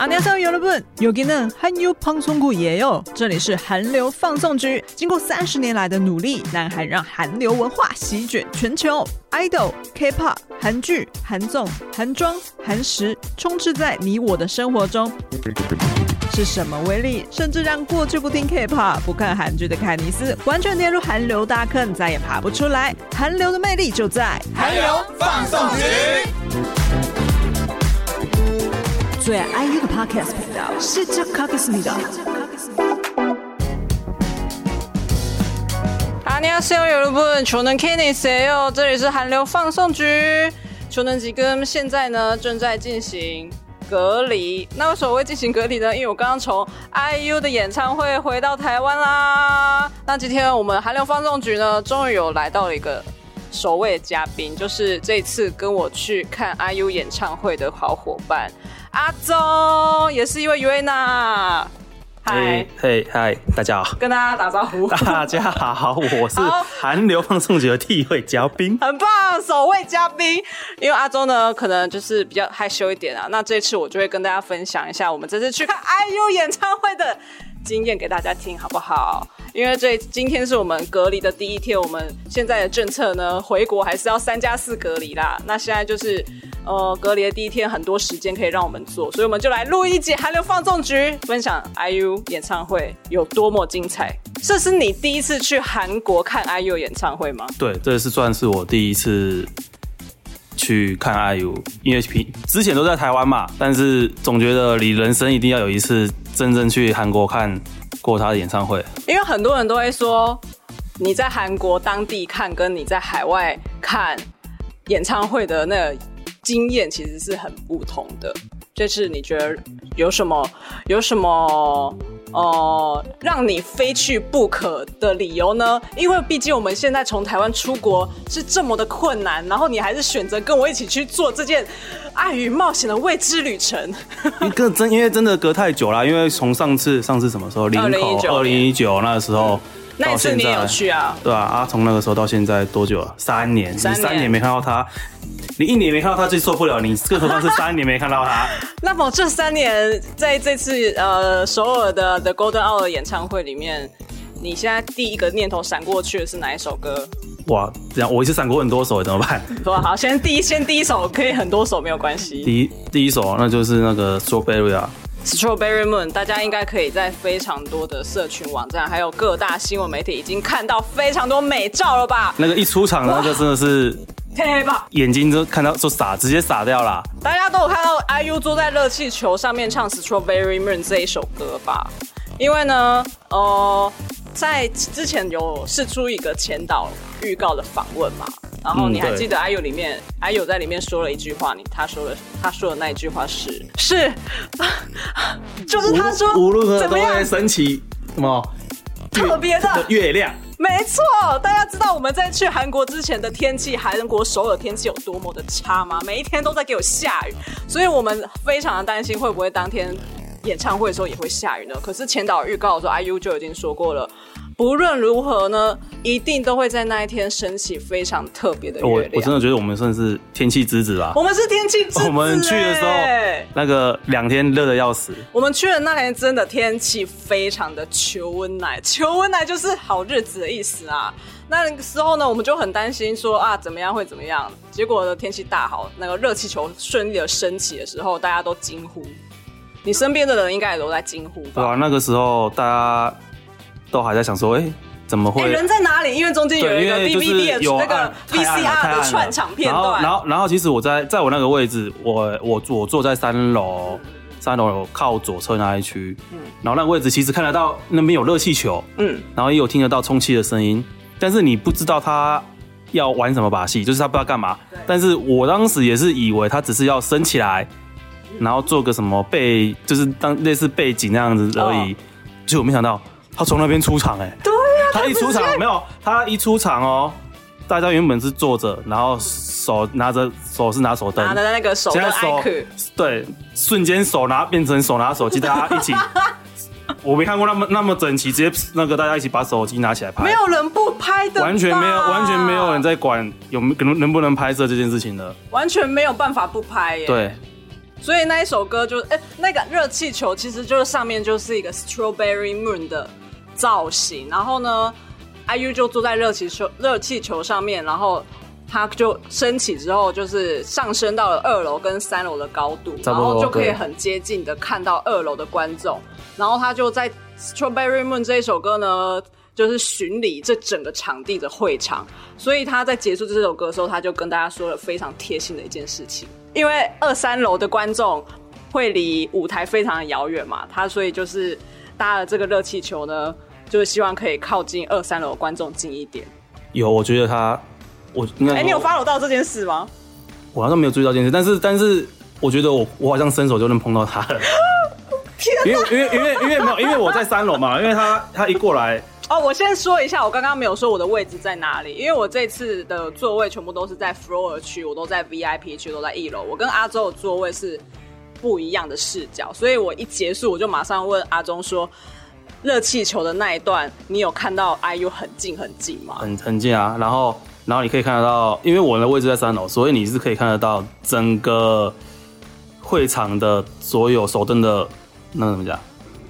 안녕하세요，여러분，여기는韩流放送局也有，这里是韩流放送局。经过三十年来的努力，南韩让韩流文化席卷全球，idol、K-pop、韩剧、韩综、韩妆、韩食，充斥在你我的生活中。是什么威力，甚至让过去不听 K-pop、不看韩剧的凯尼斯，完全跌入韩流大坑，再也爬不出来？韩流的魅力就在韩流放送局。 最爱 IU 的 Podcast 频道是这 Kakismida。哈尼亚西欧有路本，求能 Kenny 谁哦？这里是韩流放送局，求能几根现在呢正在进行隔离。那为什么会进行隔离呢？因为我刚刚从 IU 的演唱会回到台湾啦。那今天我们韩流放送局呢，终于有来到了一个。首位嘉宾就是这次跟我去看 IU 演唱会的好伙伴阿宗，也是一位 UAENA。嗨嘿嗨，大家好，跟大家打招呼。大家好，我是韩流放送局的第一位嘉宾，很棒，首位嘉宾。因为阿宗呢，可能就是比较害羞一点啊。那这次我就会跟大家分享一下我们这次去看 IU 演唱会的经验给大家听，好不好？因为这今天是我们隔离的第一天，我们现在的政策呢，回国还是要三加四隔离啦。那现在就是，呃，隔离的第一天，很多时间可以让我们做，所以我们就来录一集韩流放纵局，分享 IU 演唱会有多么精彩。这是你第一次去韩国看 IU 演唱会吗？对，这是算是我第一次去看 IU，因为平之前都在台湾嘛，但是总觉得你人生一定要有一次真正去韩国看。过他的演唱会，因为很多人都会说，你在韩国当地看，跟你在海外看演唱会的那个经验其实是很不同的。这次你觉得有什么有什么呃让你非去不可的理由呢？因为毕竟我们现在从台湾出国是这么的困难，然后你还是选择跟我一起去做这件爱与冒险的未知旅程。一个真因为真的隔太久了，因为从上次上次什么时候？林口二零一九那个时候。那一次你也有去啊？对啊，啊，从那个时候到现在多久了？三年，三年，你三年没看到他，你一年没看到他最受不了，你更何况是三年没看到他。那么这三年在这次呃首尔的 The Golden Hour 演唱会里面，你现在第一个念头闪过去的是哪一首歌？哇，这样我一次闪过很多首，怎么办？说好，先第一先第一首可以很多首没有关系。第一第一首那就是那个 Strawberry 啊。Strawberry Moon，大家应该可以在非常多的社群网站，还有各大新闻媒体已经看到非常多美照了吧？那个一出场，那个真的是，眼睛都看到就傻，直接傻掉了。大家都有看到 IU 坐在热气球上面唱 Strawberry Moon 这一首歌吧？因为呢，呃，在之前有试出一个前导预告的访问嘛。然后你还记得 IU 里面，IU 在里面说了一句话，你他说的他说的那一句话是是，就是他说无论如何都会升起什么特别的月亮。没错，大家知道我们在去韩国之前的天气，韩国首尔天气有多么的差吗？每一天都在给我下雨，所以我们非常的担心会不会当天演唱会的时候也会下雨呢？可是前导预告的时候，IU 就已经说过了。不论如何呢，一定都会在那一天升起非常特别的月亮。我我真的觉得我们算是天气之子吧。我们是天气之子。我们去的时候，那个两天热的要死。我们去的那天真的天气非常的求温奶，求温奶就是好日子的意思啊。那个时候呢，我们就很担心说啊，怎么样会怎么样？结果呢，天气大好，那个热气球顺利的升起的时候，大家都惊呼。你身边的人应该也都在惊呼吧？对啊，那个时候大家。都还在想说，哎、欸，怎么会？欸、人在哪里？因为中间有一个 DVD 的那个 VCR 的串场片段。然后，然后，其实我在在我那个位置，我我我坐在三楼，三楼靠左侧那一区。嗯。然后那个位置其实看得到那边有热气球。嗯。然后也有听得到充气的声音，但是你不知道他要玩什么把戏，就是他不知道干嘛。对。但是我当时也是以为他只是要升起来，然后做个什么背，就是当类似背景那样子而已。结果没想到。他从那边出场，哎，对呀，他一出场没有，他一出场哦，大家原本是坐着，然后手拿着手是拿手灯，拿的那个手，现在手对，瞬间手拿变成手拿手机，大家一起，我没看过那么那么整齐，直接那个大家一起把手机拿起来拍，没有人不拍的，完全没有，完全没有人在管有能能不能拍摄这件事情的，完全没有办法不拍耶，对。所以那一首歌就哎、欸，那个热气球其实就是上面就是一个 Strawberry Moon 的造型，然后呢，IU 就坐在热气球热气球上面，然后它就升起之后，就是上升到了二楼跟三楼的高度，然后就可以很接近的看到二楼的观众，然后他就在 Strawberry Moon 这一首歌呢，就是巡礼这整个场地的会场，所以他在结束这首歌的时候，他就跟大家说了非常贴心的一件事情。因为二三楼的观众会离舞台非常的遥远嘛，他所以就是搭了这个热气球呢，就是希望可以靠近二三楼观众近一点。有，我觉得他，我应该，哎、欸，你有 follow 到这件事吗？我好像没有注意到这件事，但是但是我觉得我我好像伸手就能碰到他了，因为因为因为因为没有，因为我在三楼嘛，因为他他一过来。哦，我先说一下，我刚刚没有说我的位置在哪里，因为我这次的座位全部都是在 floor 区，我都在 VIP 区，都在一楼。我跟阿周的座位是不一样的视角，所以我一结束我就马上问阿中说：“热气球的那一段，你有看到 IU 很近很近吗？”很很近啊，然后然后你可以看得到，因为我的位置在三楼，所以你是可以看得到整个会场的所有手灯的那怎么讲？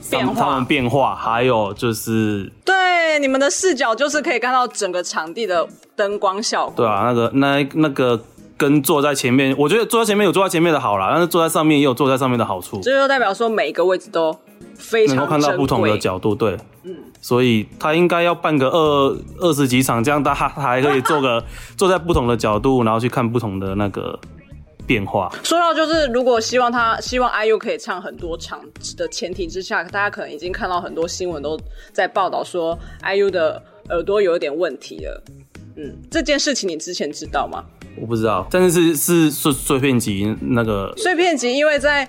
变化，他们变化，还有就是对你们的视角，就是可以看到整个场地的灯光效果。对啊，那个那那个跟坐在前面，我觉得坐在前面有坐在前面的好啦，但是坐在上面也有坐在上面的好处。这就代表说每一个位置都非常能够看到不同的角度，对，嗯，所以他应该要办个二二十几场，这样大家还可以坐个 坐在不同的角度，然后去看不同的那个。变化。说到就是，如果希望他希望 IU 可以唱很多场的前提之下，大家可能已经看到很多新闻都在报道说 IU 的耳朵有一点问题了。嗯，这件事情你之前知道吗？我不知道，但是是是碎碎片集那个碎片集，因为在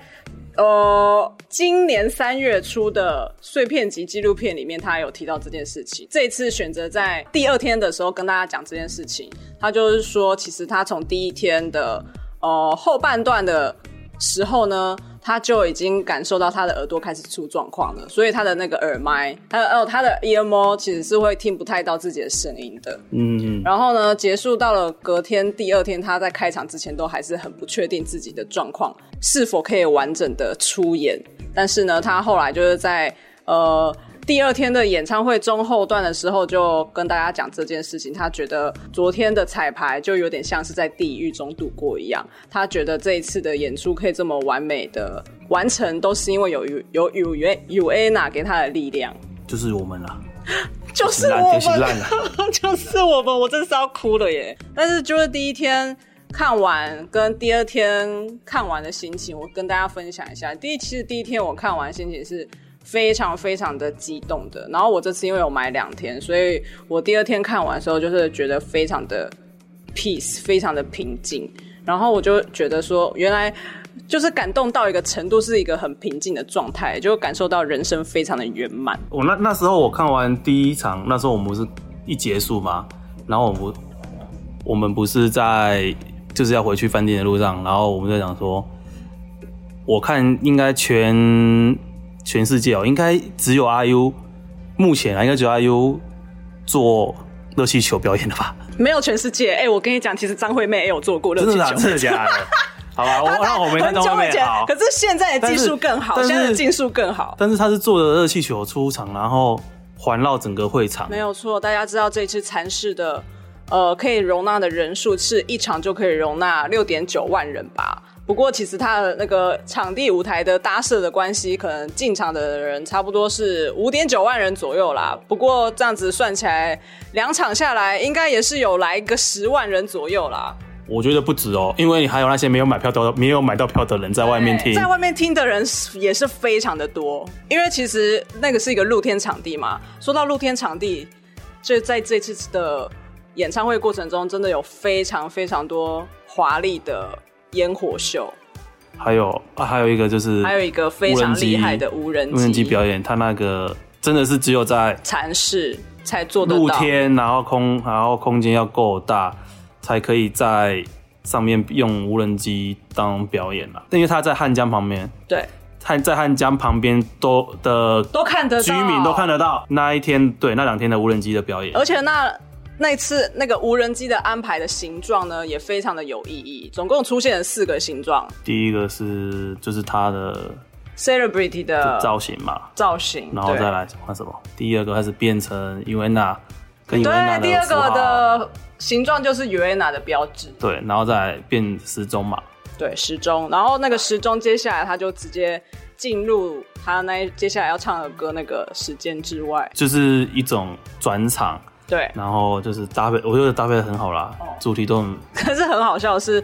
呃今年三月初的碎片集纪录片里面，他有提到这件事情。这一次选择在第二天的时候跟大家讲这件事情，他就是说，其实他从第一天的。哦、呃，后半段的时候呢，他就已经感受到他的耳朵开始出状况了，所以他的那个耳麦，他的哦，他的 earmo 其实是会听不太到自己的声音的。嗯嗯。然后呢，结束到了隔天第二天，他在开场之前都还是很不确定自己的状况是否可以完整的出演，但是呢，他后来就是在呃。第二天的演唱会中后段的时候，就跟大家讲这件事情。他觉得昨天的彩排就有点像是在地狱中度过一样。他觉得这一次的演出可以这么完美的完成，都是因为有有有有有 Uaena 给他的力量。就是我们了，就是我们，就是我们，我真是要哭了耶！但是就是第一天看完跟第二天看完的心情，我跟大家分享一下。第一其实第一天我看完心情是。非常非常的激动的，然后我这次因为有买两天，所以我第二天看完的时候就是觉得非常的 peace，非常的平静，然后我就觉得说，原来就是感动到一个程度，是一个很平静的状态，就感受到人生非常的圆满。我那那时候我看完第一场，那时候我们不是一结束吗？然后我们我们不是在就是要回去饭店的路上，然后我们在讲说，我看应该全。全世界哦，应该只有 IU，目前啊，应该只有 IU 做热气球表演的吧？没有全世界，哎、欸，我跟你讲，其实张惠妹也有做过热气球，真的 真的假的？好吧，我让我没看张惠妹好。可是现在的技术更好，现在的技术更好。但是他是坐着热气球出场，然后环绕整个会场。没有错，大家知道这次蚕室的呃可以容纳的人数是一场就可以容纳六点九万人吧？不过，其实它的那个场地舞台的搭设的关系，可能进场的人差不多是五点九万人左右啦。不过这样子算起来，两场下来应该也是有来个十万人左右啦。我觉得不止哦，因为还有那些没有买票的、没有买到票的人在外面听，在外面听的人也是非常的多。因为其实那个是一个露天场地嘛。说到露天场地，就在这次的演唱会过程中，真的有非常非常多华丽的。烟火秀，还有啊，还有一个就是，还有一个非常厉害的无人机无人机。表演，它那个真的是只有在蚕室才做得到，露天，然后空，然后空间要够大，才可以在上面用无人机当表演了。因为它在汉江旁边，对，汉在汉江旁边都的都看得到，居民都看得到那一天，对，那两天的无人机的表演，而且那。那次那个无人机的安排的形状呢，也非常的有意义。总共出现了四个形状。第一个是就是它的 celebrity 的造型嘛，造型，然后再来换什么？第二个开始变成的对，第二个的形状就是 UNA 的标志。对，然后再变时钟嘛。对，时钟。然后那个时钟接下来他就直接进入他那接下来要唱的歌那个时间之外，就是一种转场。对，然后就是搭配，我觉得搭配的很好啦，哦、主题都很。可是很好笑的是，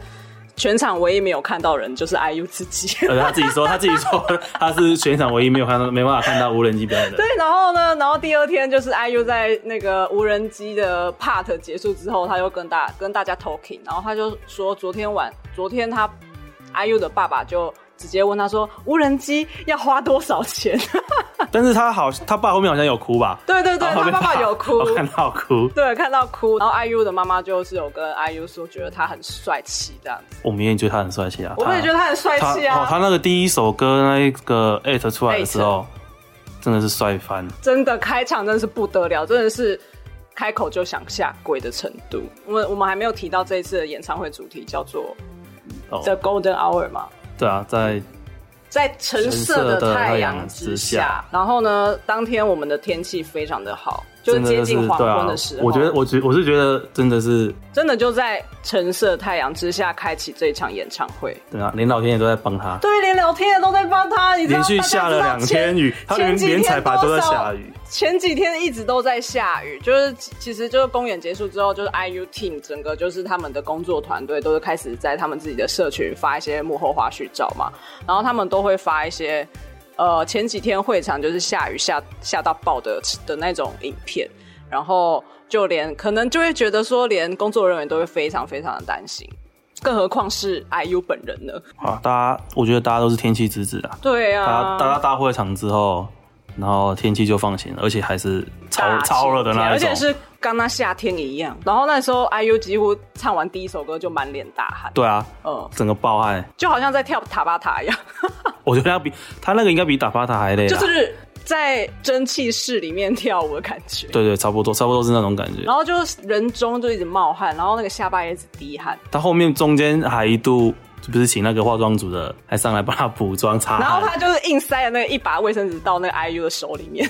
全场唯一没有看到人就是 IU 自己。而 且他自己说，他自己说 他是全场唯一没有看到，没办法看到无人机表演的。对，然后呢，然后第二天就是 IU 在那个无人机的 part 结束之后，他又跟大跟大家 talking，然后他就说，昨天晚，昨天他 IU 的爸爸就。直接问他说：“无人机要花多少钱？” 但是他好，他爸后面好像有哭吧？对对对，他爸爸有哭，看到哭，对，看到哭。然后 IU 的妈妈就是有跟 IU 说，觉得他很帅气这样子。我明也觉得他很帅气啊，我们也觉得他很帅气啊。他那个第一首歌那一个 eight 出来的时候，真的是帅翻，真的开场真的是不得了，真的是开口就想下跪的程度。我们我们还没有提到这一次的演唱会主题叫做 The Golden Hour 嘛？对啊，在在橙色的太阳之下，然后呢，当天我们的天气非常的好。就接近黄昏的时候，我觉得，我觉我是觉得，真的是真的就在橙色太阳之下开启这一场演唱会。对啊，连老天爷都在帮他。对，连老天爷都在帮他。你连续下了两天雨，他连连彩排都在下雨。前几天一直都在下雨，就是其实就是公演结束之后，就是 IU team 整个就是他们的工作团队都是开始在他们自己的社群发一些幕后花絮照嘛，然后他们都会发一些。呃，前几天会场就是下雨下下到爆的的那种影片，然后就连可能就会觉得说，连工作人员都会非常非常的担心，更何况是 IU 本人呢？啊，大家，我觉得大家都是天气之子啊。对啊，大家大会场之后，然后天气就放晴了，而且还是超超热的那一种，而且是。跟那夏天一样，然后那时候 IU 几乎唱完第一首歌就满脸大汗。对啊，嗯，整个爆汗，就好像在跳塔巴塔一样。我觉得要比他那个应该比打巴塔还累，就是在蒸汽室里面跳舞的感觉。对对，差不多，差不多是那种感觉。然后就是人中就一直冒汗，然后那个下巴也一直滴汗。他后面中间还一度就不是请那个化妆组的还上来帮他补妆擦，然后他就是硬塞了那个一把卫生纸到那个 IU 的手里面。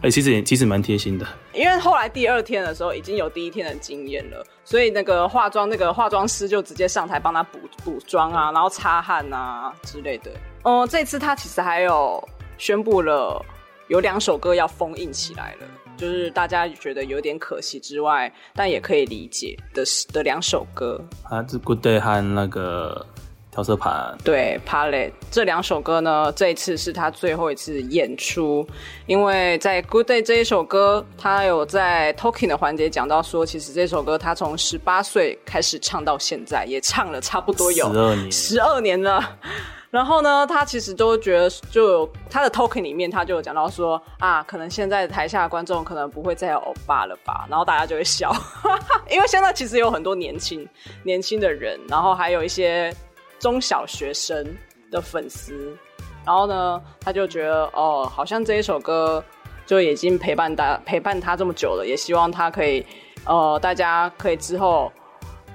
哎、欸，其实也其实蛮贴心的，因为后来第二天的时候已经有第一天的经验了，所以那个化妆那个化妆师就直接上台帮他补补妆啊，然后擦汗啊之类的。哦、嗯，这次他其实还有宣布了有两首歌要封印起来了，就是大家觉得有点可惜之外，但也可以理解的的两首歌啊，是 Good Day 和那个。调色盘对 Palette 这两首歌呢，这一次是他最后一次演出，因为在 Good Day 这一首歌，他有在 Talking 的环节讲到说，其实这首歌他从十八岁开始唱到现在，也唱了差不多有十二年，十二年了。然后呢，他其实都觉得，就有他的 Talking 里面，他就有讲到说啊，可能现在台下的观众可能不会再有欧巴了吧，然后大家就会笑，因为现在其实有很多年轻年轻的人，然后还有一些。中小学生的粉丝，然后呢，他就觉得哦，好像这一首歌就已经陪伴大陪伴他这么久了，也希望他可以，呃，大家可以之后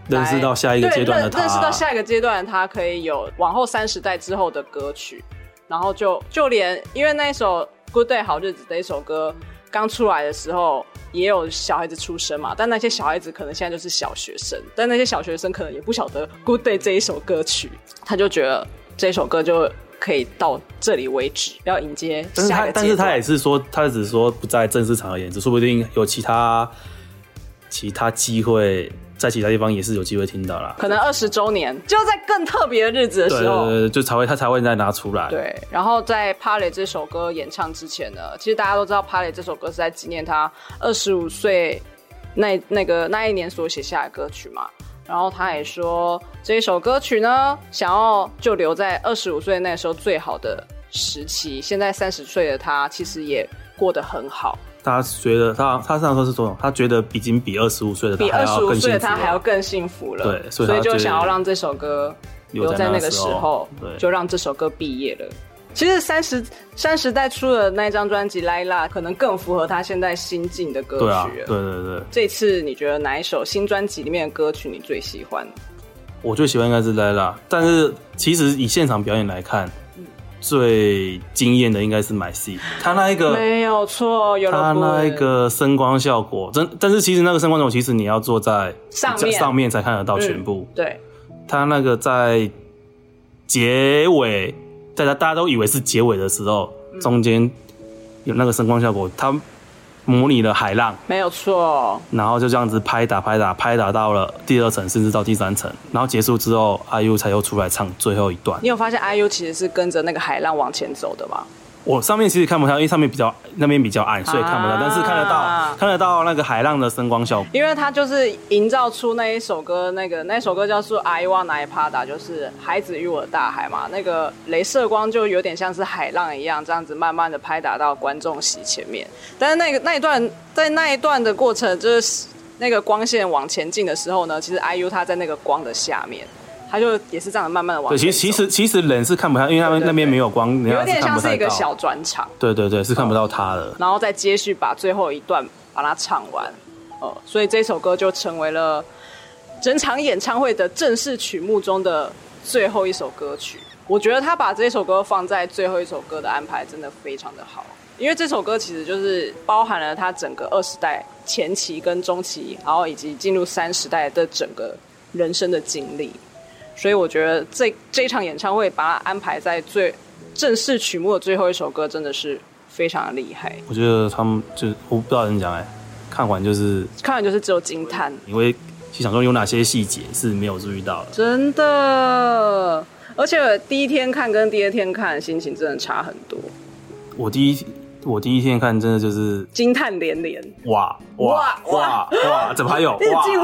认识到下一个阶段的他，认识到下一个阶段，他可以有往后三十代之后的歌曲，然后就就连因为那一首《Good Day 好日子》的一首歌刚出来的时候。也有小孩子出生嘛，但那些小孩子可能现在就是小学生，但那些小学生可能也不晓得《Good Day》这一首歌曲，他就觉得这首歌就可以到这里为止，要迎接。但是他，但是他也是说，他只是说不在正式场合演出，说不定有其他其他机会。在其他地方也是有机会听到啦，可能二十周年就在更特别的日子的时候，对对对，就才会他才会再拿出来。对，然后在《Palette》这首歌演唱之前呢，其实大家都知道，《Palette》这首歌是在纪念他二十五岁那那个那一年所写下的歌曲嘛。然后他也说，这一首歌曲呢，想要就留在二十五岁那时候最好的时期。现在三十岁的他，其实也过得很好。他觉得他他上说是说，他觉得已经比二十五岁的他还要更幸福了，比二十五岁的他还要更幸福了。对，所以，所以就想要让这首歌留在那个时候，对，就让这首歌毕业了。其实三十三十代出的那张专辑《Light Up》可能更符合他现在心境的歌曲。对啊，对对对。这次你觉得哪一首新专辑里面的歌曲你最喜欢？我最喜欢应该是《Light Up》，但是其实以现场表演来看，嗯、最惊艳的应该是《My Seat》。他那一个没有错，有他那一个声光效果真，但是其实那个声光效果其实你要坐在上面上面才看得到全部。嗯、对，他那个在结尾。大家大家都以为是结尾的时候，中间有那个声光效果，它模拟了海浪，没有错。然后就这样子拍打拍打拍打到了第二层，甚至到第三层，然后结束之后，IU 才又出来唱最后一段。你有发现 IU 其实是跟着那个海浪往前走的吗？我上面其实看不到，因为上面比较那边比较暗，所以看不到。啊、但是看得到，看得到那个海浪的声光效果。因为它就是营造出那一首歌，那个那首歌叫做《I Wanna Pada》，就是孩子与我的大海嘛。那个镭射光就有点像是海浪一样，这样子慢慢的拍打到观众席前面。但是那个那一段在那一段的过程，就是那个光线往前进的时候呢，其实 IU 他在那个光的下面。他就也是这样慢慢的往。对，其实其实其实人是看不到，因为他们那边没有光，有点像是一个小转场。对对对，是看不到他的。然后再接续把最后一段把它唱完，哦，所以这首歌就成为了整场演唱会的正式曲目中的最后一首歌曲。我觉得他把这首歌放在最后一首歌的安排真的非常的好，因为这首歌其实就是包含了他整个二十代前期跟中期，然后以及进入三十代的整个人生的经历。所以我觉得这这一场演唱会把它安排在最正式曲目的最后一首歌，真的是非常的厉害。我觉得他们就我不知道怎么讲哎，看完就是看完就是只有惊叹，因为其实想说有哪些细节是没有注意到的。真的，而且第一天看跟第二天看心情真的差很多。我第一。我第一天看，真的就是惊叹连连，哇哇哇哇！怎么还有 哇？几乎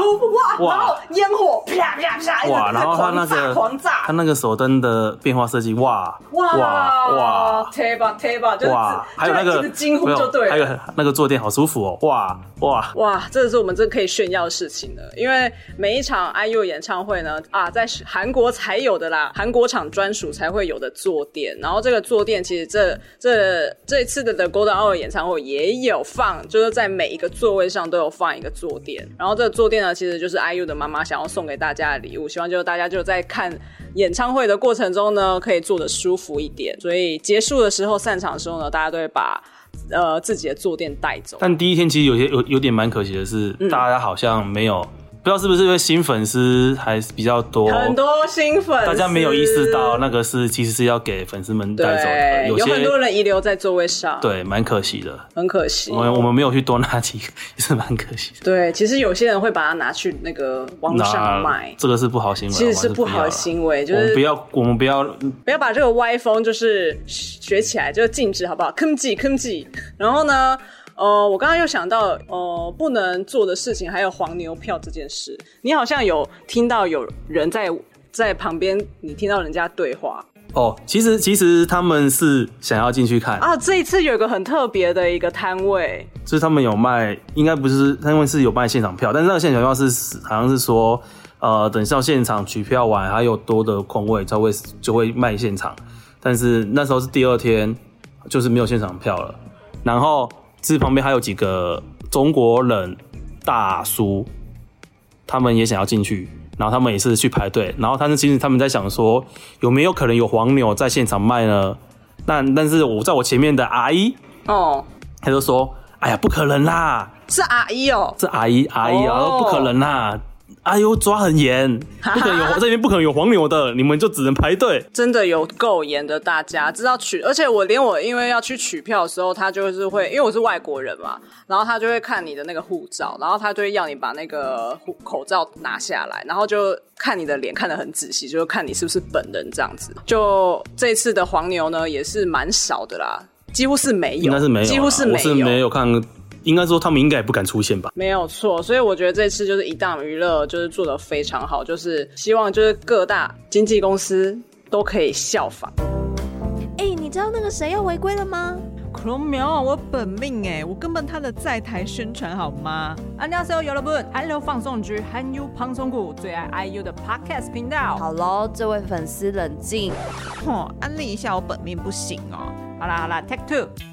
哇！然后烟火啪啪啪！哇！然后他那个狂炸，他那个手灯的变化设计，哇哇哇！贴吧贴吧，哇！还有那个惊呼就对，还有那个坐垫好舒服哦，哇哇哇！这是我们这可以炫耀的事情了，因为每一场 IU 演唱会呢，啊，在韩国才有的啦，韩国场专属才会有的坐垫。然后这个坐垫其实这这这一次的的。Golden Hour 演唱会也有放，就是在每一个座位上都有放一个坐垫，然后这个坐垫呢，其实就是 IU 的妈妈想要送给大家的礼物，希望就是大家就在看演唱会的过程中呢，可以坐得舒服一点。所以结束的时候，散场的时候呢，大家都会把呃自己的坐垫带走。但第一天其实有些有有点蛮可惜的是，嗯、大家好像没有。不知道是不是因为新粉丝还是比较多，很多新粉丝，大家没有意识到那个是其实是要给粉丝们带走的，有，有很多人遗留在座位上，对，蛮可惜的，很可惜。我们我们没有去多拿几个，也是蛮可惜的。对，其实有些人会把它拿去那个网上卖，这个是不好行为，其实是不好的行为，就是不要，我们不要不要把这个歪风就是学起来，就禁止好不好？坑记坑记，然后呢？呃，我刚刚又想到，呃，不能做的事情还有黄牛票这件事。你好像有听到有人在在旁边，你听到人家对话。哦，其实其实他们是想要进去看啊。这一次有一个很特别的一个摊位，就是他们有卖，应该不是他们是有卖现场票，但是那个现场票是好像是说，呃，等到现场取票完还有多的空位才会就会卖现场。但是那时候是第二天，就是没有现场票了，然后。这旁边还有几个中国人大叔，他们也想要进去，然后他们也是去排队，然后他们其实他们在想说，有没有可能有黄牛在现场卖呢？但但是我在我前面的阿姨哦，他就说，哎呀，不可能啦，是阿姨哦，是阿姨阿姨啊，哦、不可能啦。哎呦，抓很严，不可能有 这边不可能有黄牛的，你们就只能排队。真的有够严的，大家知道取，而且我连我因为要去取票的时候，他就是会，因为我是外国人嘛，然后他就会看你的那个护照，然后他就会要你把那个口罩拿下来，然后就看你的脸，看得很仔细，就是看你是不是本人这样子。就这次的黄牛呢，也是蛮少的啦，几乎是没有，应该是没有，几乎是没有，我是没有看。应该说他们应该也不敢出现吧？没有错，所以我觉得这次就是一档娱乐，就是做得非常好，就是希望就是各大经纪公司都可以效仿。哎、欸，你知道那个谁要违规了吗？ 克隆苗，我本命哎，我根本他的在台宣传好吗？안녕하세요 여러분，韩流放送局韩流放送局最爱 IU 的 Podcast 频道。好喽，这位粉丝冷静。哼，安利一下我本命不行哦。好啦好啦，Take two。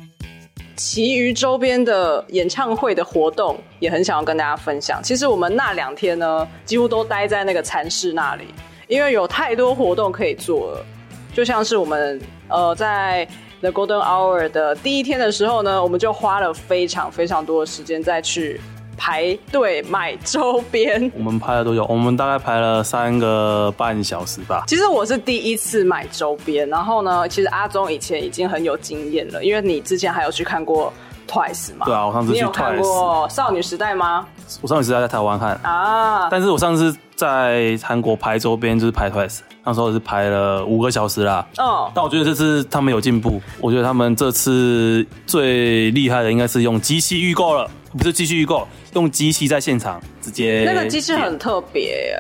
其余周边的演唱会的活动也很想要跟大家分享。其实我们那两天呢，几乎都待在那个餐室那里，因为有太多活动可以做了。就像是我们呃在 The Golden Hour 的第一天的时候呢，我们就花了非常非常多的时间再去。排队买周边，我们排了多久？我们大概排了三个半小时吧。其实我是第一次买周边，然后呢，其实阿忠以前已经很有经验了，因为你之前还有去看过 Twice 嘛？对啊，我上次去 Twice。你有看过少女时代吗？我上女时代在台湾看啊，但是我上次在韩国排周边就是排 Twice，那时候是排了五个小时啦。哦，但我觉得这次他们有进步，我觉得他们这次最厉害的应该是用机器预购了，不是机器预购。用机器在现场直接，那个机器很特别，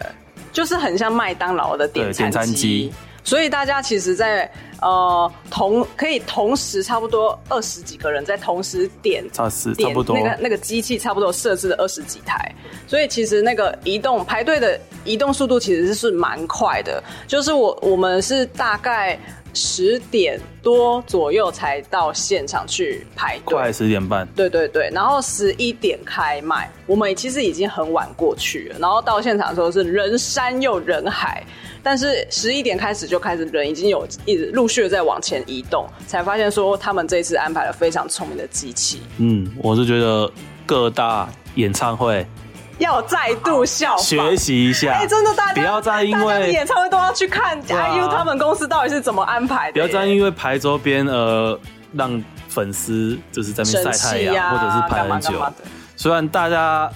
就是很像麦当劳的点餐机，所以大家其实，在呃同可以同时差不多二十几个人在同时点，差不多那个那个机器差不多设置了二十几台，所以其实那个移动排队的移动速度其实是蛮快的，就是我我们是大概。十点多左右才到现场去排队，快十点半。对对对，然后十一点开卖，我们其实已经很晚过去了。然后到现场的时候是人山又人海，但是十一点开始就开始人已经有一直陆续的在往前移动，才发现说他们这次安排了非常聪明的机器。嗯，我是觉得各大演唱会。要再度效仿，学习一下。哎、欸，真的，大家不要再因为演唱会都要去看 IU 他们公司到底是怎么安排的。不要再因为排周边呃让粉丝就是在那边晒太阳，啊、或者是排很久。虽然大家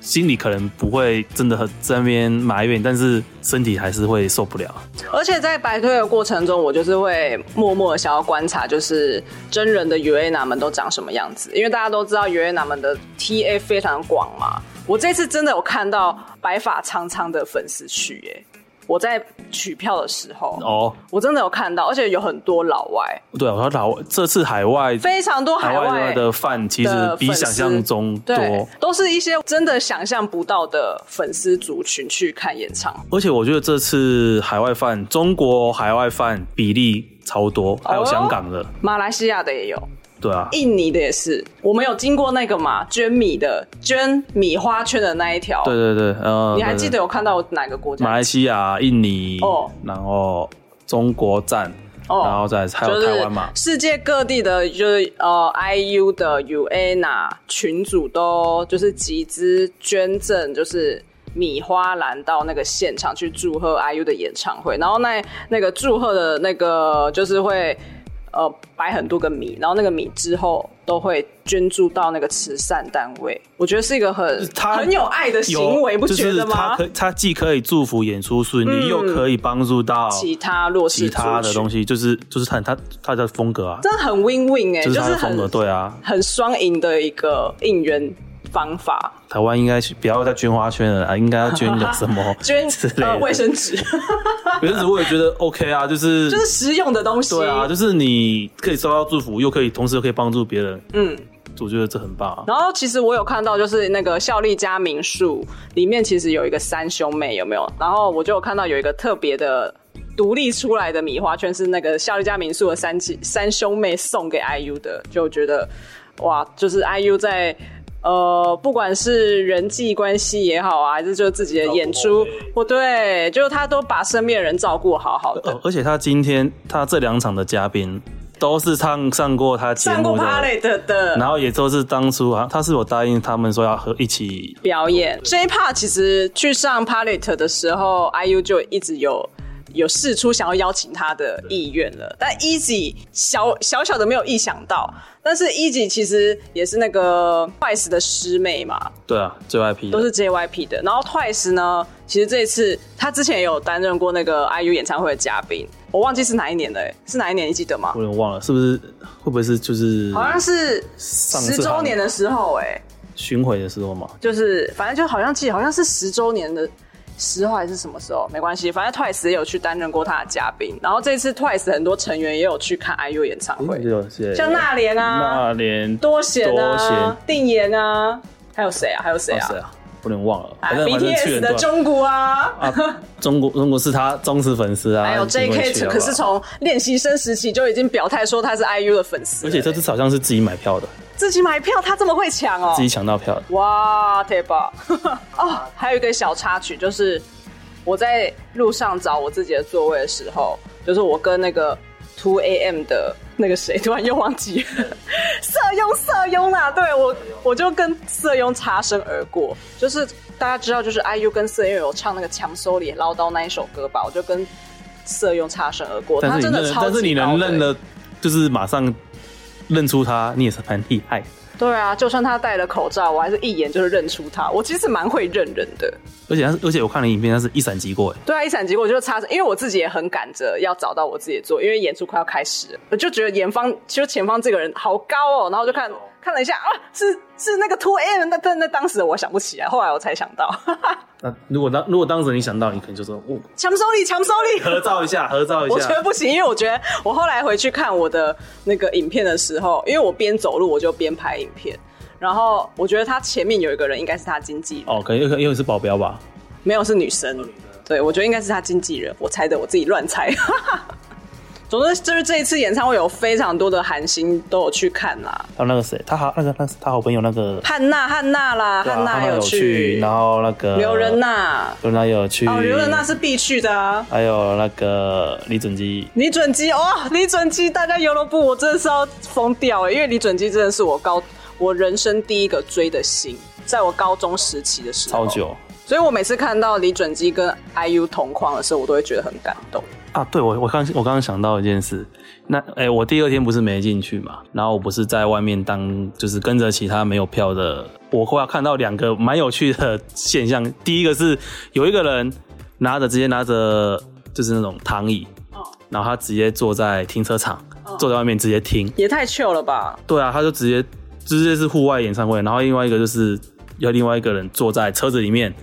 心里可能不会真的很在那边埋怨，但是身体还是会受不了。而且在白推的过程中，我就是会默默的想要观察，就是真人的 UAENA 们都长什么样子，因为大家都知道 UAENA 们的 TA 非常广嘛。我这次真的有看到白发苍苍的粉丝去耶！我在取票的时候哦，我真的有看到，而且有很多老外。对，我说老这次海外非常多海外的饭，其实比想象中多，都是一些真的想象不到的粉丝族群去看演唱。而且我觉得这次海外饭，中国海外饭比例超多，还有香港的、马来西亚的也有。对啊，印尼的也是，我们有经过那个嘛，捐米的，捐米花圈的那一条。对对对，呃，你还记得有看到哪个国家？马来西亚、印尼，哦，然后中国站，哦，然后再还有台湾嘛。世界各地的，就是呃，IU 的 UAENA 群组都就是集资捐赠，就是米花篮到那个现场去祝贺 IU 的演唱会，然后那那个祝贺的那个就是会。呃，摆很多个米，然后那个米之后都会捐助到那个慈善单位。我觉得是一个很很有爱的行为，不觉得吗？他可他既可以祝福演出顺利，嗯、又可以帮助到其他弱势其他的东西，就是就是他他他的风格啊，真的很 win win 哎、欸，就是他的风格，对啊，很双赢的一个应援方法，台湾应该不要再捐花圈了啊，应该要捐个什么 捐卫生纸。卫生纸我也觉得 OK 啊，就是就是实用的东西。对啊，就是你可以收到祝福，又可以同时又可以帮助别人。嗯，我觉得这很棒啊。然后其实我有看到，就是那个效力家民宿里面其实有一个三兄妹，有没有？然后我就有看到有一个特别的独立出来的米花圈，是那个效力家民宿的三三兄妹送给 IU 的，就觉得哇，就是 IU 在。呃，不管是人际关系也好啊，还是就自己的演出，不对，就是他都把身边的人照顾好好的。而且他今天他这两场的嘉宾都是唱上过他节目的，上过 Palette 的，然后也都是当初啊，他是有答应他们说要和一起表演。J.Park 其实去上 Palette 的时候，IU 就一直有。有试出想要邀请他的意愿了，但 Easy 小小小的没有意想到，但是 Easy 其实也是那个 Twice 的师妹嘛，对啊，JYP 都是 JYP 的。然后 Twice 呢，其实这一次他之前也有担任过那个 IU 演唱会的嘉宾，我忘记是哪一年的，是哪一年你记得吗？我有点忘了，是不是会不会是就是好像是十周年的时候哎，巡回的时候嘛，就是反正就好像记得好像是十周年的。十号还是什么时候？没关系，反正 Twice 也有去担任过他的嘉宾。然后这次 Twice 很多成员也有去看 IU 演唱会，像娜琏啊、娜琏、多贤啊、定妍啊，还有谁啊？还有谁啊？啊不能忘了，反正 BTS 的中国啊，啊，中国中国是他忠实粉丝啊。还有 JK，可是从练习生时期就已经表态说他是 IU 的粉丝，而且这次好像是自己买票的，自己买票，他这么会抢哦，自己抢到票的，哇，太棒！哦，还有一个小插曲，就是我在路上找我自己的座位的时候，就是我跟那个 Two AM 的。那个谁突然又忘记了，色庸色庸啦，对我我就跟色庸擦身而过，就是大家知道，就是 IU 跟色拥有唱那个强收里唠叨那一首歌吧，我就跟色拥擦身而过。他真的超但是你能认得，就是马上认出他，你也是蛮厉害。对啊，就算他戴了口罩，我还是一眼就是认出他。我其实蛮会认人的，而且他是，而且我看了影片，他是一闪即过。对啊，一闪即过就差，因为我自己也很赶着要找到我自己的座，因为演出快要开始了，我就觉得前方，其实前方这个人好高哦，然后就看。看了一下啊，是是那个 Two AM，那但那当时我想不起来，后来我才想到。那如果当如果当时你想到，你可能就说哦，强手礼，抢手礼，合照一下，合照一下。我觉得不行，因为我觉得我后来回去看我的那个影片的时候，因为我边走路我就边拍影片，然后我觉得他前面有一个人应该是他经纪人哦，可能因为因为是保镖吧？没有，是女生。对，我觉得应该是他经纪人，我猜的，我自己乱猜。总之就是这一次演唱会有非常多的韩星都有去看啦。还有那个谁，他好那个那他好朋友那个汉娜汉娜啦，汉娜有去，然后那个刘仁娜，刘仁娜有去哦，刘仁娜是必去的啊。还有那个李准基，李准基哦，李准基，大家游乐部我真的是要疯掉哎，因为李准基真的是我高我人生第一个追的星，在我高中时期的时候，超久，所以我每次看到李准基跟 IU 同框的时候，我都会觉得很感动。啊，对，我我刚我刚刚想到一件事，那哎、欸，我第二天不是没进去嘛，然后我不是在外面当，就是跟着其他没有票的，我后来看到两个蛮有趣的现象。第一个是有一个人拿着直接拿着就是那种躺椅，然后他直接坐在停车场，坐在外面直接听，也太 chill 了吧？对啊，他就直接直接是户外演唱会，然后另外一个就是要另外一个人坐在车子里面。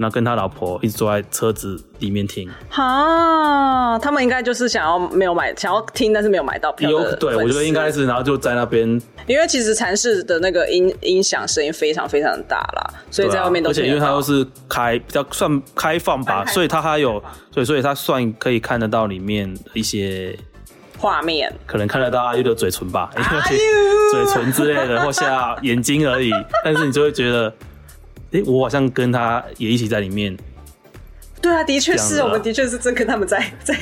那跟他老婆一直坐在车子里面听，哈，他们应该就是想要没有买，想要听，但是没有买到票有。对，我觉得应该是，然后就在那边。因为其实蚕室的那个音音响声音非常非常的大啦，所以在外面都、啊。而且因为它都是开比较算开放吧，所以它还有，所以所以它算可以看得到里面一些画面，可能看得到阿 U 的嘴唇吧，因为嘴唇之类的，或下眼睛而已，但是你就会觉得。哎、欸，我好像跟他也一起在里面。对啊，的确是我们的确是真跟他们在在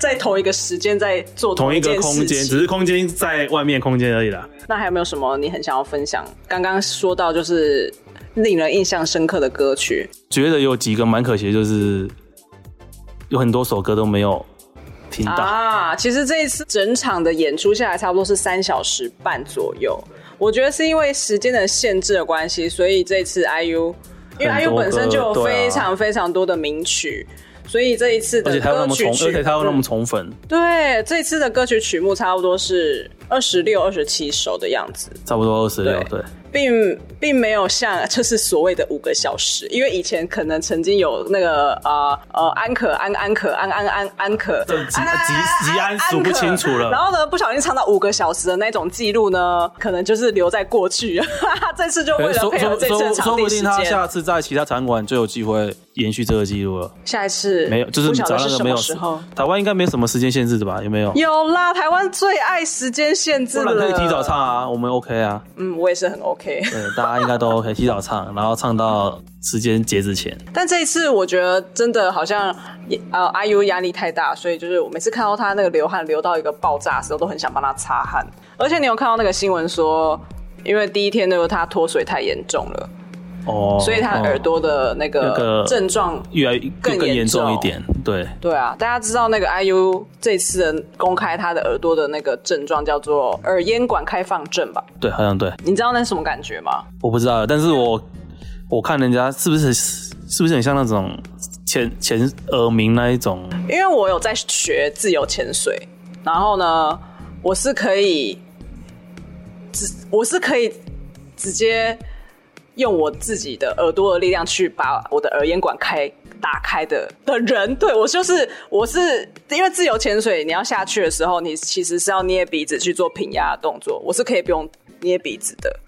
在同一个时间在做同一，同一个空间，只是空间在外面空间而已啦。那还有没有什么你很想要分享？刚刚说到就是令人印象深刻的歌曲，觉得有几个蛮可惜，就是有很多首歌都没有听到啊。其实这一次整场的演出下来，差不多是三小时半左右。我觉得是因为时间的限制的关系，所以这次 IU，因为 IU 本身就有非常非常多的名曲，啊、所以这一次的歌曲曲，而且他又那么宠粉，对，这次的歌曲曲目差不多是二十六、二十七首的样子，差不多二十六，对。并并没有像就是所谓的五个小时，因为以前可能曾经有那个呃呃安可安安可安安安安可吉吉吉安数不清楚了，然后呢不小心唱到五个小时的那种记录呢，可能就是留在过去。这次就为了配合这次的场地时间，说不定他下次在其他场馆就有机会延续这个记录了。下一次没有，就是你找那个没有时候，台湾应该没什么时间限制的吧？有没有？有啦，台湾最爱时间限制了，可以提早唱啊，我们 OK 啊。嗯，我也是很 OK。对，大家。应该都可以提早唱，然后唱到时间截止前。但这一次我觉得真的好像呃，IU 压力太大，所以就是我每次看到他那个流汗流到一个爆炸的时候，都很想帮他擦汗。而且你有看到那个新闻说，因为第一天那个他脱水太严重了，哦，所以他耳朵的那个症状越来更严重一点。对对啊，大家知道那个 IU 这次的公开他的耳朵的那个症状叫做耳咽管开放症吧？对，好像对。你知道那是什么感觉吗？我不知道，但是我我看人家是不是是不是很像那种潜潜耳鸣那一种？因为我有在学自由潜水，然后呢，我是可以直我是可以直接用我自己的耳朵的力量去把我的耳咽管开。打开的的人。对，我就是我是因为自由潜水，你要下去的时候，你其实是要捏鼻子去做平压的动作。我是可以不用捏鼻子的，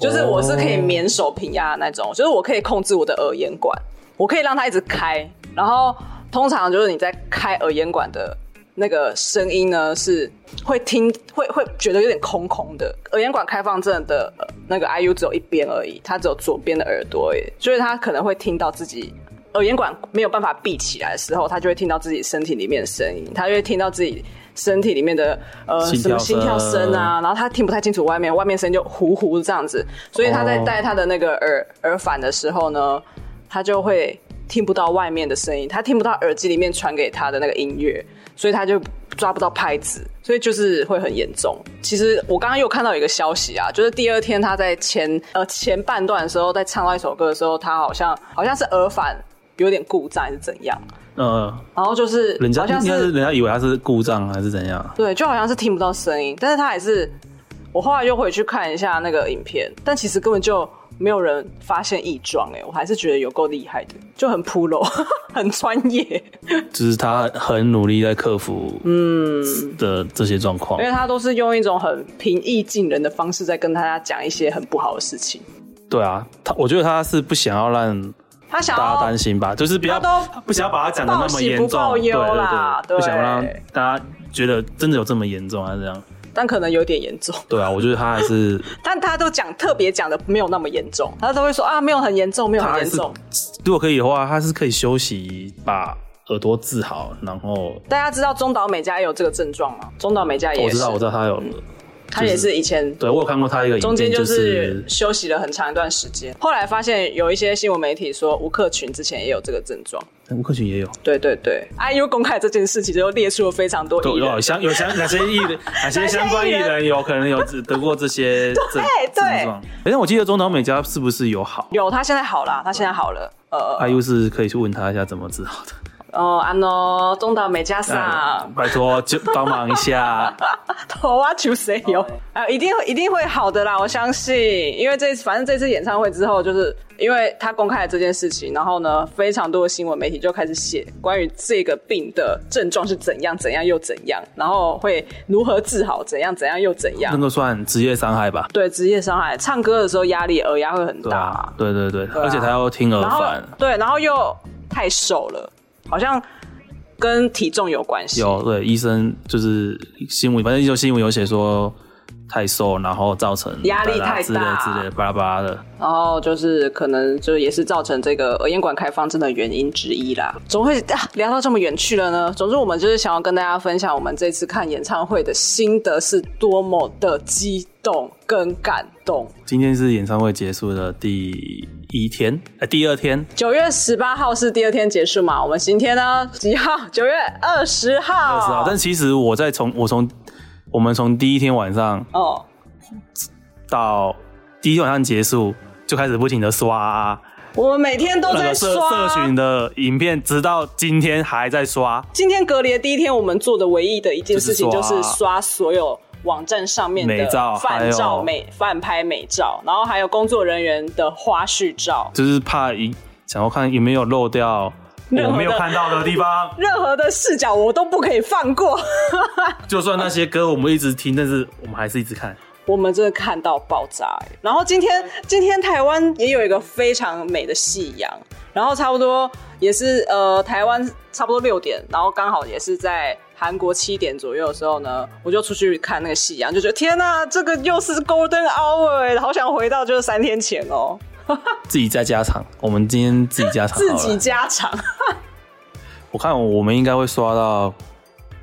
就是我是可以免手平压那种，就是我可以控制我的耳咽管，我可以让它一直开。然后通常就是你在开耳咽管的。那个声音呢，是会听会会觉得有点空空的。耳咽管开放症的那个 IU 只有一边而已，他只有左边的耳朵而已，所以他可能会听到自己耳咽管没有办法闭起来的时候，他就会听到自己身体里面的声音，他就会听到自己身体里面的呃什么心跳声啊，然后他听不太清楚外面，外面声音就糊糊这样子，所以他在戴他的那个耳耳返的时候呢，他就会听不到外面的声音，他听不到耳机里面传给他的那个音乐。所以他就抓不到拍子，所以就是会很严重。其实我刚刚又看到一个消息啊，就是第二天他在前呃前半段的时候，在唱到一首歌的时候，他好像好像是耳返有点故障还是怎样？嗯、呃，然后就是人家好像是，是人家以为他是故障还是怎样？对，就好像是听不到声音，但是他还是我后来又回去看一下那个影片，但其实根本就。没有人发现异状，哎，我还是觉得有够厉害的，就很 pro，很专业。就是他很努力在克服嗯的这些状况，因为他都是用一种很平易近人的方式在跟大家讲一些很不好的事情。对啊，他我觉得他是不想要让他想大家担心吧，就是不要不想要把他讲的那么严重，对对对，不想让大家觉得真的有这么严重，还是这样。但可能有点严重。对啊，我觉得他还是，但他都讲特别讲的没有那么严重，他都会说啊，没有很严重，没有很严重。如果可以的话，他是可以休息，把耳朵治好，然后大家知道中岛美嘉也有这个症状吗？中岛美嘉也是，我知道，我知道他有。嗯他也是以前，对，我有看过他一个中间就是休息了很长一段时间，后来发现有一些新闻媒体说吴克群之前也有这个症状，吴克群也有，对对对，IU 公开这件事情就列出了非常多艺人，有相有相哪些艺人，哪些相关艺人有可能有得过这些 症症状？哎，我记得中岛美嘉是不是有好？有，他现在好了，他现在好了。呃，IU 是可以去问他一下怎么治好的。哦，安喏，中岛美嘉桑，拜托就帮忙一下。头啊，求谁有？啊，一定会一定会好的啦，我相信。因为这次反正这次演唱会之后，就是因为他公开了这件事情，然后呢，非常多的新闻媒体就开始写关于这个病的症状是怎样怎样又怎样，然后会如何治好，怎样怎样又怎样。那个算职业伤害吧？对，职业伤害。唱歌的时候压力耳压会很大。对对对，而且他要听耳返。对，然后又太瘦了。好像跟体重有关系。有，对，医生就是新闻，反正就新闻有写说太瘦，然后造成压力太大之类之类的巴拉巴拉的。然后就是可能就也是造成这个耳咽管开放症的原因之一啦。怎么会啊聊到这么远去了呢？总之我们就是想要跟大家分享我们这次看演唱会的心得是多么的激动跟感动。今天是演唱会结束的第。一天，呃，第二天，九月十八号是第二天结束嘛？我们今天呢几号？九月二十号。二十号。但其实我在从我从我们从第一天晚上哦，到第一天晚上结束就开始不停的刷，啊，我们每天都在刷社群的影片，直到今天还在刷。今天隔离的第一天，我们做的唯一的一件事情就是刷所有。网站上面的饭照、美饭拍美照，然后还有工作人员的花絮照，就是怕一想要看有没有漏掉我没有看到的地方，任何的视角我都不可以放过。就算那些歌我们一直听，但是我们还是一直看。我们真的看到爆炸。然后今天今天台湾也有一个非常美的夕阳，然后差不多也是呃台湾差不多六点，然后刚好也是在。韩国七点左右的时候呢，我就出去看那个夕阳，就觉得天哪，这个又是 Golden Hour 哎，好想回到就是三天前哦。自己在家场，我们今天自己家场，自己家场。我看我们应该会刷到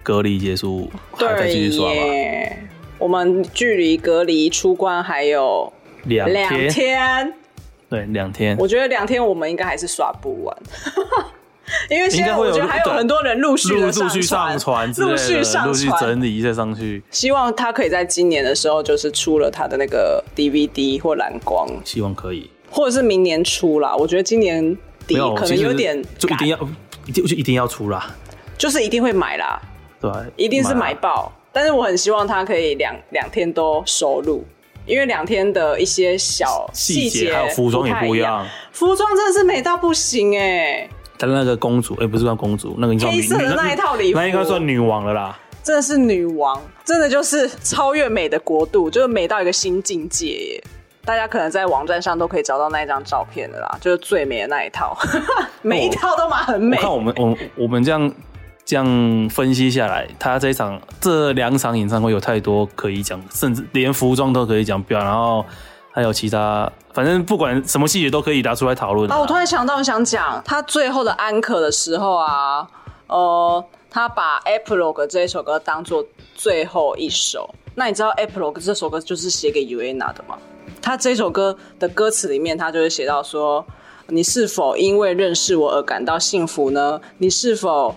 隔离结束，还再继续刷吧。我们距离隔离出关还有两天，天，对，两天。我觉得两天我们应该还是刷不完。因为现在我觉得还有很多人陆续陆续上传，陆续上传，陆续整理一下上去。希望他可以在今年的时候，就是出了他的那个 DVD 或蓝光。希望可以，或者是明年出啦。我觉得今年底可能有点，就一定要，一定就一定要出啦，就是一定会买啦。对，一定是买爆。但是我很希望他可以两两天都收录，因为两天的一些小细节还有服装也不一样，服装真的是美到不行哎、欸。她那个公主，哎、欸，不是算公主，那个叫黑色的那一套礼服，那应该算女王了啦。真的是女王，真的就是超越美的国度，就是美到一个新境界耶。大家可能在网站上都可以找到那一张照片的啦，就是最美的那一套，每一套都蛮很美。我看我们我我们这样这样分析下来，他这一场这两场演唱会有太多可以讲，甚至连服装都可以讲，表然后还有其他，反正不管什么细节都可以拿出来讨论。啊，我突然想到，我想讲他最后的安可的时候啊，呃。他把《Epilogue》这一首歌当做最后一首。那你知道《Epilogue》这首歌就是写给 Uaena 的吗？他这首歌的歌词里面，他就会写到说：“你是否因为认识我而感到幸福呢？你是否……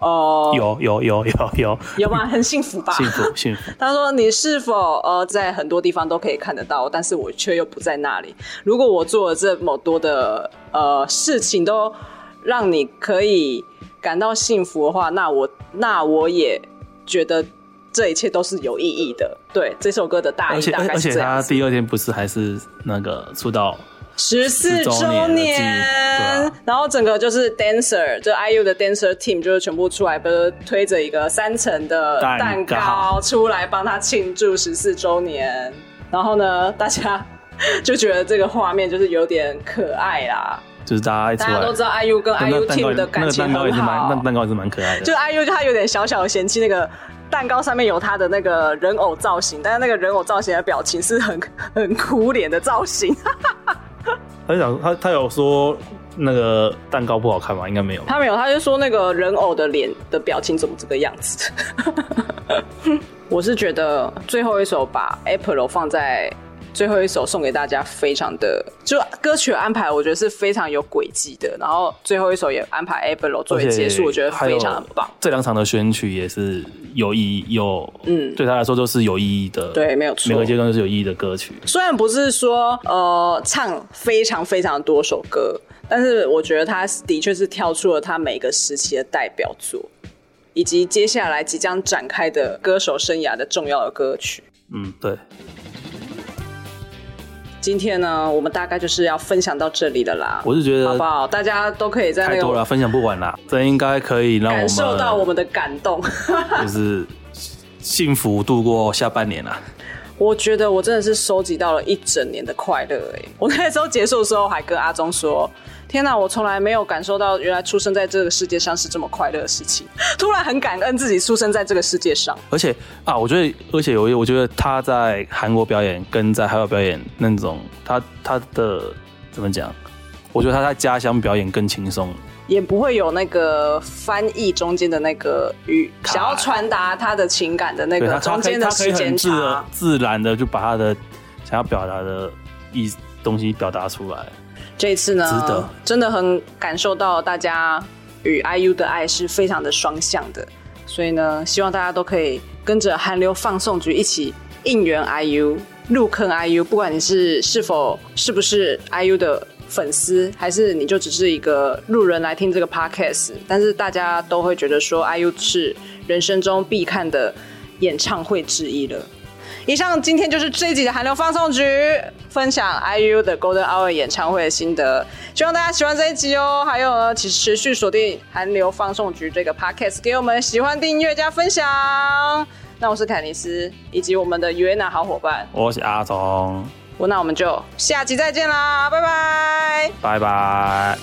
呃，有有有有有有吗？很幸福吧？幸福幸福。他说：你是否呃在很多地方都可以看得到，但是我却又不在那里。如果我做了这么多的呃事情，都让你可以。”感到幸福的话，那我那我也觉得这一切都是有意义的。对，这首歌的大意大概是这样子。而且他第二天不是还是那个出道十四周年，然后整个就是 dancer，就 IU 的 dancer team 就是全部出来，不是推着一个三层的蛋糕出来帮他庆祝十四周年。然后呢，大家就觉得这个画面就是有点可爱啦。就是大家，大家都知道 IU 跟 IU team 的感情很好，那个蛋糕也是蛮，那蛋糕也是蛮可爱的。就 IU 就他有点小小的嫌弃那个蛋糕上面有他的那个人偶造型，但是那个人偶造型的表情是很很苦脸的造型。他想他他有说那个蛋糕不好看吗？应该没有。他没有，他就说那个人偶的脸的表情怎么这个样子。我是觉得最后一首把 Apollo 放在。最后一首送给大家，非常的就歌曲的安排，我觉得是非常有轨迹的。然后最后一首也安排 Apollo 作为结束，我觉得非常的棒。这两场的选曲也是有意义，有嗯，对他来说都是有意义的。对，没有错，每个阶段都是有意义的歌曲。虽然不是说呃唱非常非常多首歌，但是我觉得他的确是跳出了他每个时期的代表作，以及接下来即将展开的歌手生涯的重要的歌曲。嗯，对。今天呢，我们大概就是要分享到这里的啦。我是觉得，好不好？大家都可以在那个太多了，分享不完啦。这应该可以让我们感受到我们的感动，就是幸福度过下半年啦。我觉得我真的是收集到了一整年的快乐哎！我那时候结束的时候还跟阿忠说。天哪，我从来没有感受到原来出生在这个世界上是这么快乐的事情。突然很感恩自己出生在这个世界上。而且啊，我觉得，而且有一，我觉得他在韩国表演跟在海外表演那种，他他的怎么讲？我觉得他在家乡表演更轻松，也不会有那个翻译中间的那个语，想要传达他的情感的那个中间的时间差，自然的就把他的想要表达的意东西表达出来。这一次呢，值得真的很感受到大家与 IU 的爱是非常的双向的，所以呢，希望大家都可以跟着韩流放送局一起应援 IU，入坑 IU。不管你是是否是不是 IU 的粉丝，还是你就只是一个路人来听这个 podcast，但是大家都会觉得说 IU 是人生中必看的演唱会之一了。以上今天就是这一集的韩流放送局分享 IU 的 Golden Hour 演唱会的心得，希望大家喜欢这一集哦。还有呢，请持续锁定韩流放送局这个 Podcast，给我们喜欢订阅加分享。那我是凯尼斯，以及我们的 Yuna 好伙伴，我是阿忠。那我们就下期再见啦，拜拜，拜拜。